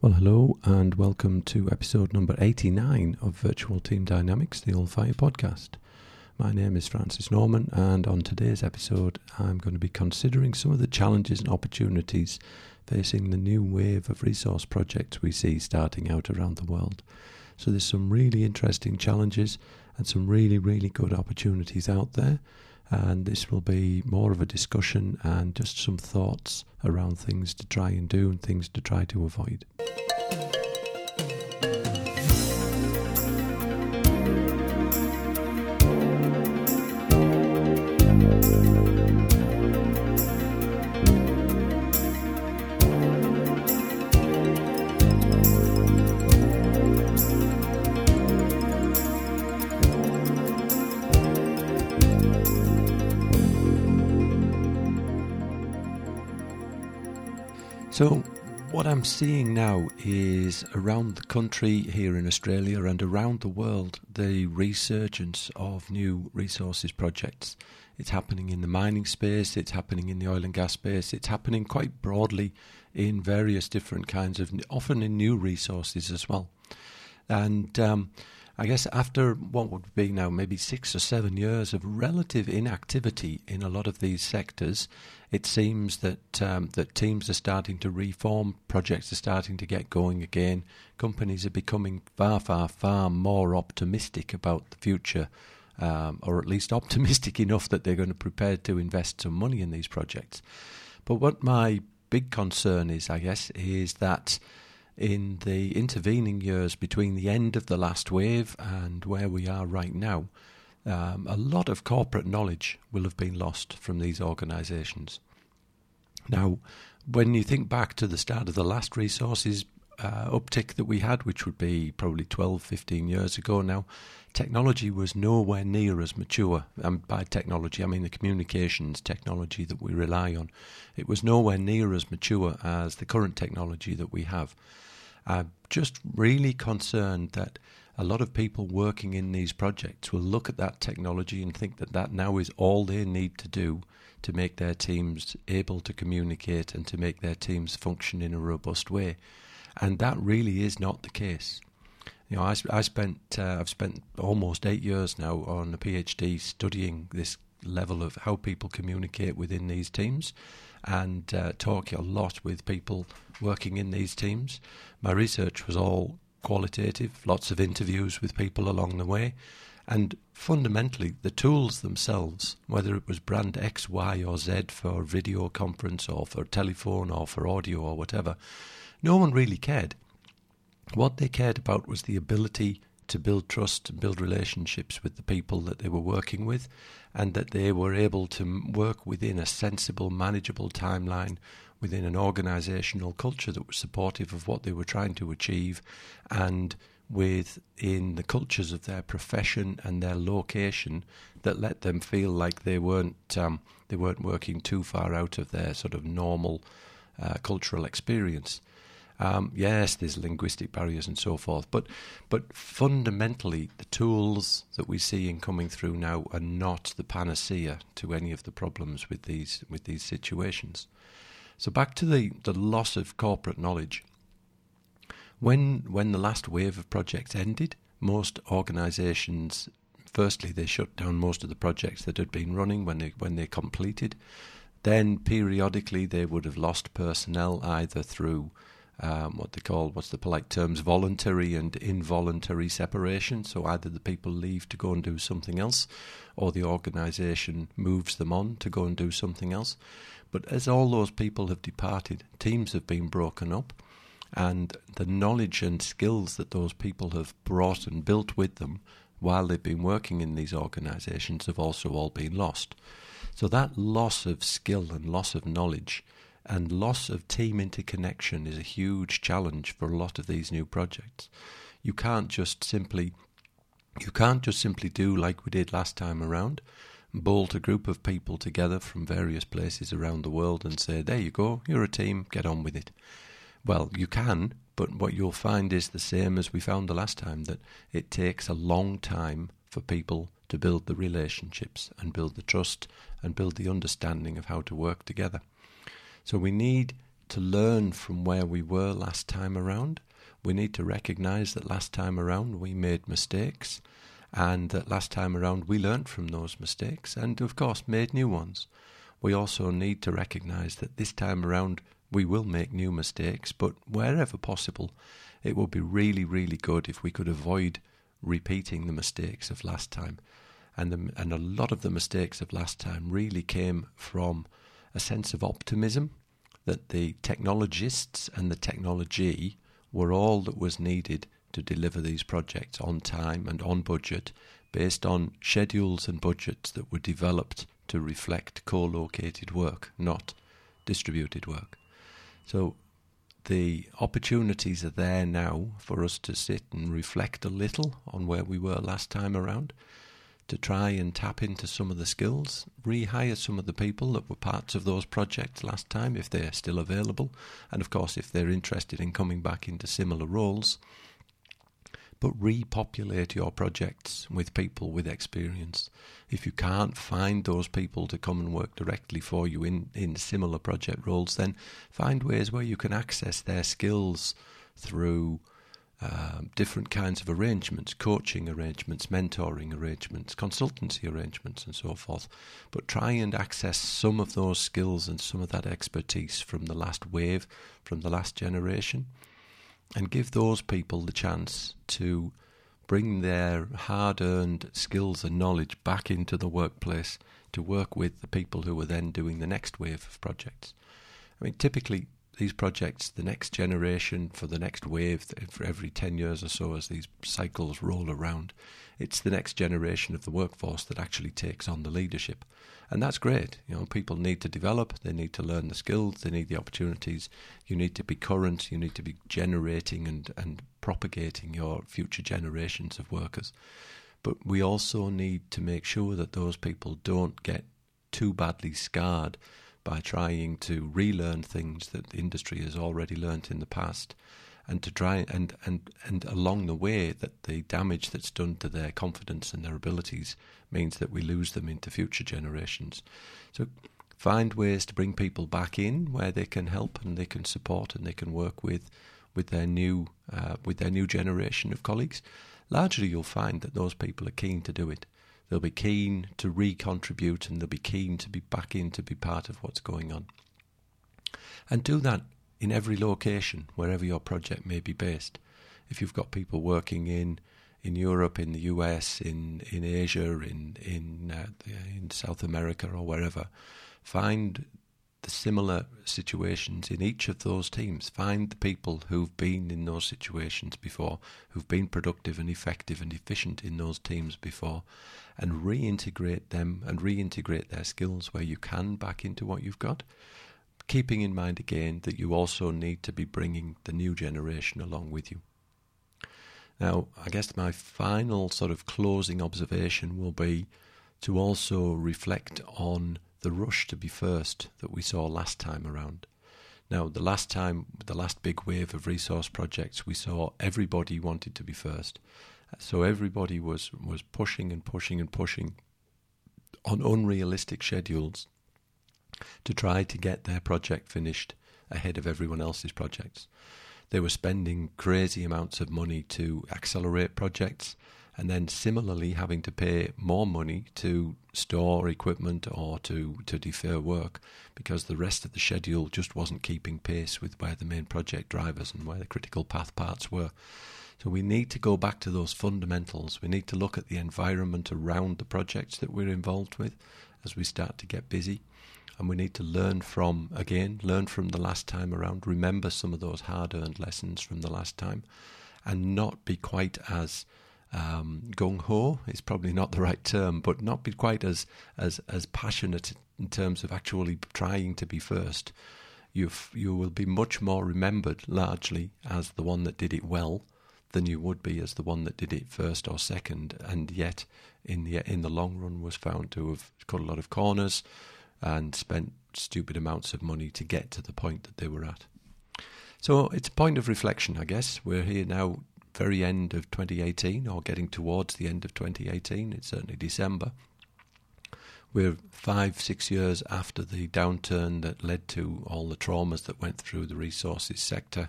Well, hello and welcome to episode number 89 of Virtual Team Dynamics, the Ulfire podcast. My name is Francis Norman, and on today's episode, I'm going to be considering some of the challenges and opportunities facing the new wave of resource projects we see starting out around the world. So, there's some really interesting challenges and some really, really good opportunities out there and this will be more of a discussion and just some thoughts around things to try and do and things to try to avoid. So, what I'm seeing now is around the country, here in Australia and around the world, the resurgence of new resources projects. It's happening in the mining space, it's happening in the oil and gas space, it's happening quite broadly in various different kinds of, often in new resources as well. And um, I guess after what would be now maybe six or seven years of relative inactivity in a lot of these sectors, it seems that um, that teams are starting to reform, projects are starting to get going again. Companies are becoming far, far, far more optimistic about the future, um, or at least optimistic enough that they're going to prepare to invest some money in these projects. But what my big concern is, I guess, is that in the intervening years between the end of the last wave and where we are right now, um, a lot of corporate knowledge will have been lost from these organisations. Now, when you think back to the start of the last resources uh, uptick that we had, which would be probably 12, 15 years ago now, technology was nowhere near as mature. And by technology, I mean the communications technology that we rely on. It was nowhere near as mature as the current technology that we have. I'm just really concerned that a lot of people working in these projects will look at that technology and think that that now is all they need to do to make their teams able to communicate and to make their teams function in a robust way. And that really is not the case. You know, I, I spent uh, I've spent almost eight years now on a PhD studying this level of how people communicate within these teams and uh, talk a lot with people working in these teams. My research was all qualitative, lots of interviews with people along the way, and fundamentally the tools themselves, whether it was brand X, Y, or Z for video conference or for telephone or for audio or whatever, no one really cared. What they cared about was the ability to build trust and build relationships with the people that they were working with, and that they were able to work within a sensible, manageable timeline, within an organizational culture that was supportive of what they were trying to achieve, and within the cultures of their profession and their location that let them feel like they weren't um, they weren't working too far out of their sort of normal uh, cultural experience. Um, yes, there's linguistic barriers and so forth, but but fundamentally, the tools that we see in coming through now are not the panacea to any of the problems with these with these situations. So back to the, the loss of corporate knowledge. When when the last wave of projects ended, most organisations firstly they shut down most of the projects that had been running when they when they completed. Then periodically they would have lost personnel either through um, what they call, what's the polite terms, voluntary and involuntary separation. So either the people leave to go and do something else, or the organisation moves them on to go and do something else. But as all those people have departed, teams have been broken up, and the knowledge and skills that those people have brought and built with them while they've been working in these organisations have also all been lost. So that loss of skill and loss of knowledge and loss of team interconnection is a huge challenge for a lot of these new projects. You can't just simply you can't just simply do like we did last time around, bolt a group of people together from various places around the world and say, There you go, you're a team, get on with it. Well, you can, but what you'll find is the same as we found the last time that it takes a long time for people to build the relationships and build the trust and build the understanding of how to work together. So we need to learn from where we were last time around. We need to recognize that last time around we made mistakes and that last time around we learnt from those mistakes and, of course, made new ones. We also need to recognize that this time around we will make new mistakes, but wherever possible, it would be really, really good if we could avoid repeating the mistakes of last time. And, the, and a lot of the mistakes of last time really came from a sense of optimism that the technologists and the technology were all that was needed to deliver these projects on time and on budget based on schedules and budgets that were developed to reflect co located work, not distributed work. So the opportunities are there now for us to sit and reflect a little on where we were last time around, to try and tap into some of the skills, rehire some of the people that were parts of those projects last time if they're still available, and of course if they're interested in coming back into similar roles but repopulate your projects with people with experience. If you can't find those people to come and work directly for you in, in similar project roles, then find ways where you can access their skills through uh, different kinds of arrangements, coaching arrangements, mentoring arrangements, consultancy arrangements, and so forth. But try and access some of those skills and some of that expertise from the last wave, from the last generation and give those people the chance to bring their hard earned skills and knowledge back into the workplace to work with the people who are then doing the next wave of projects. I mean, typically, these projects, the next generation for the next wave, for every 10 years or so, as these cycles roll around, it's the next generation of the workforce that actually takes on the leadership. And that's great. You know, people need to develop, they need to learn the skills, they need the opportunities. You need to be current, you need to be generating and, and propagating your future generations of workers. But we also need to make sure that those people don't get too badly scarred by trying to relearn things that the industry has already learnt in the past and to try and, and, and along the way that the damage that's done to their confidence and their abilities means that we lose them into future generations. So find ways to bring people back in where they can help and they can support and they can work with with their new uh, with their new generation of colleagues. Largely, you'll find that those people are keen to do it. They'll be keen to recontribute and they'll be keen to be back in to be part of what's going on. And do that in every location, wherever your project may be based. If you've got people working in in Europe, in the US, in in Asia, in in uh, in South America, or wherever, find the similar situations in each of those teams. Find the people who've been in those situations before, who've been productive and effective and efficient in those teams before, and reintegrate them and reintegrate their skills where you can back into what you've got keeping in mind again that you also need to be bringing the new generation along with you. Now, I guess my final sort of closing observation will be to also reflect on the rush to be first that we saw last time around. Now, the last time, the last big wave of resource projects, we saw everybody wanted to be first. So everybody was, was pushing and pushing and pushing on unrealistic schedules to try to get their project finished ahead of everyone else's projects. They were spending crazy amounts of money to accelerate projects and then similarly having to pay more money to store equipment or to, to defer work because the rest of the schedule just wasn't keeping pace with where the main project drivers and where the critical path parts were. So we need to go back to those fundamentals. We need to look at the environment around the projects that we're involved with as we start to get busy and we need to learn from again learn from the last time around remember some of those hard earned lessons from the last time and not be quite as um, gung ho is probably not the right term, but not be quite as as as passionate in terms of actually trying to be first. You you will be much more remembered largely as the one that did it well than you would be as the one that did it first or second, and yet in the in the long run was found to have cut a lot of corners, and spent stupid amounts of money to get to the point that they were at. So it's a point of reflection, I guess. We're here now, very end of 2018, or getting towards the end of 2018. It's certainly December. we're five, six years after the downturn that led to all the traumas that went through the resources sector.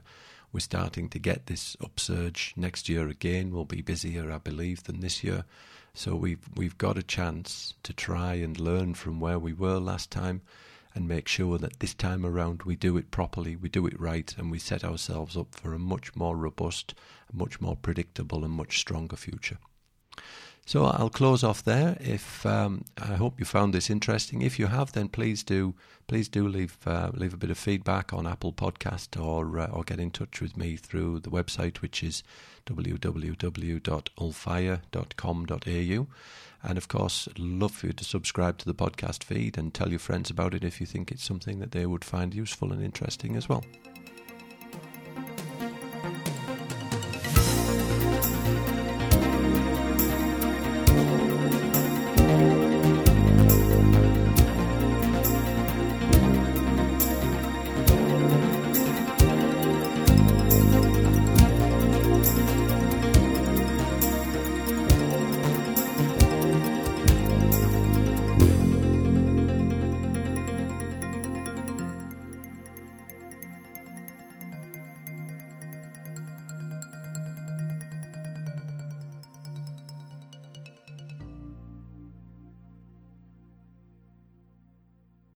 We're starting to get this upsurge. Next year again We'll be busier, I believe, than this year. So we've we've got a chance to try and learn from where we were last time and make sure that this time around we do it properly, we do it right, and we set ourselves up for a much more robust, much more predictable, and much stronger future. So I'll close off there. If um, I hope you found this interesting. If you have, then please do please do leave uh, leave a bit of feedback on Apple Podcast or uh, or get in touch with me through the website, which is www.ulfire.com.au. And of course, I'd love for you to subscribe to the podcast feed and tell your friends about it if you think it's something that they would find useful and interesting as well.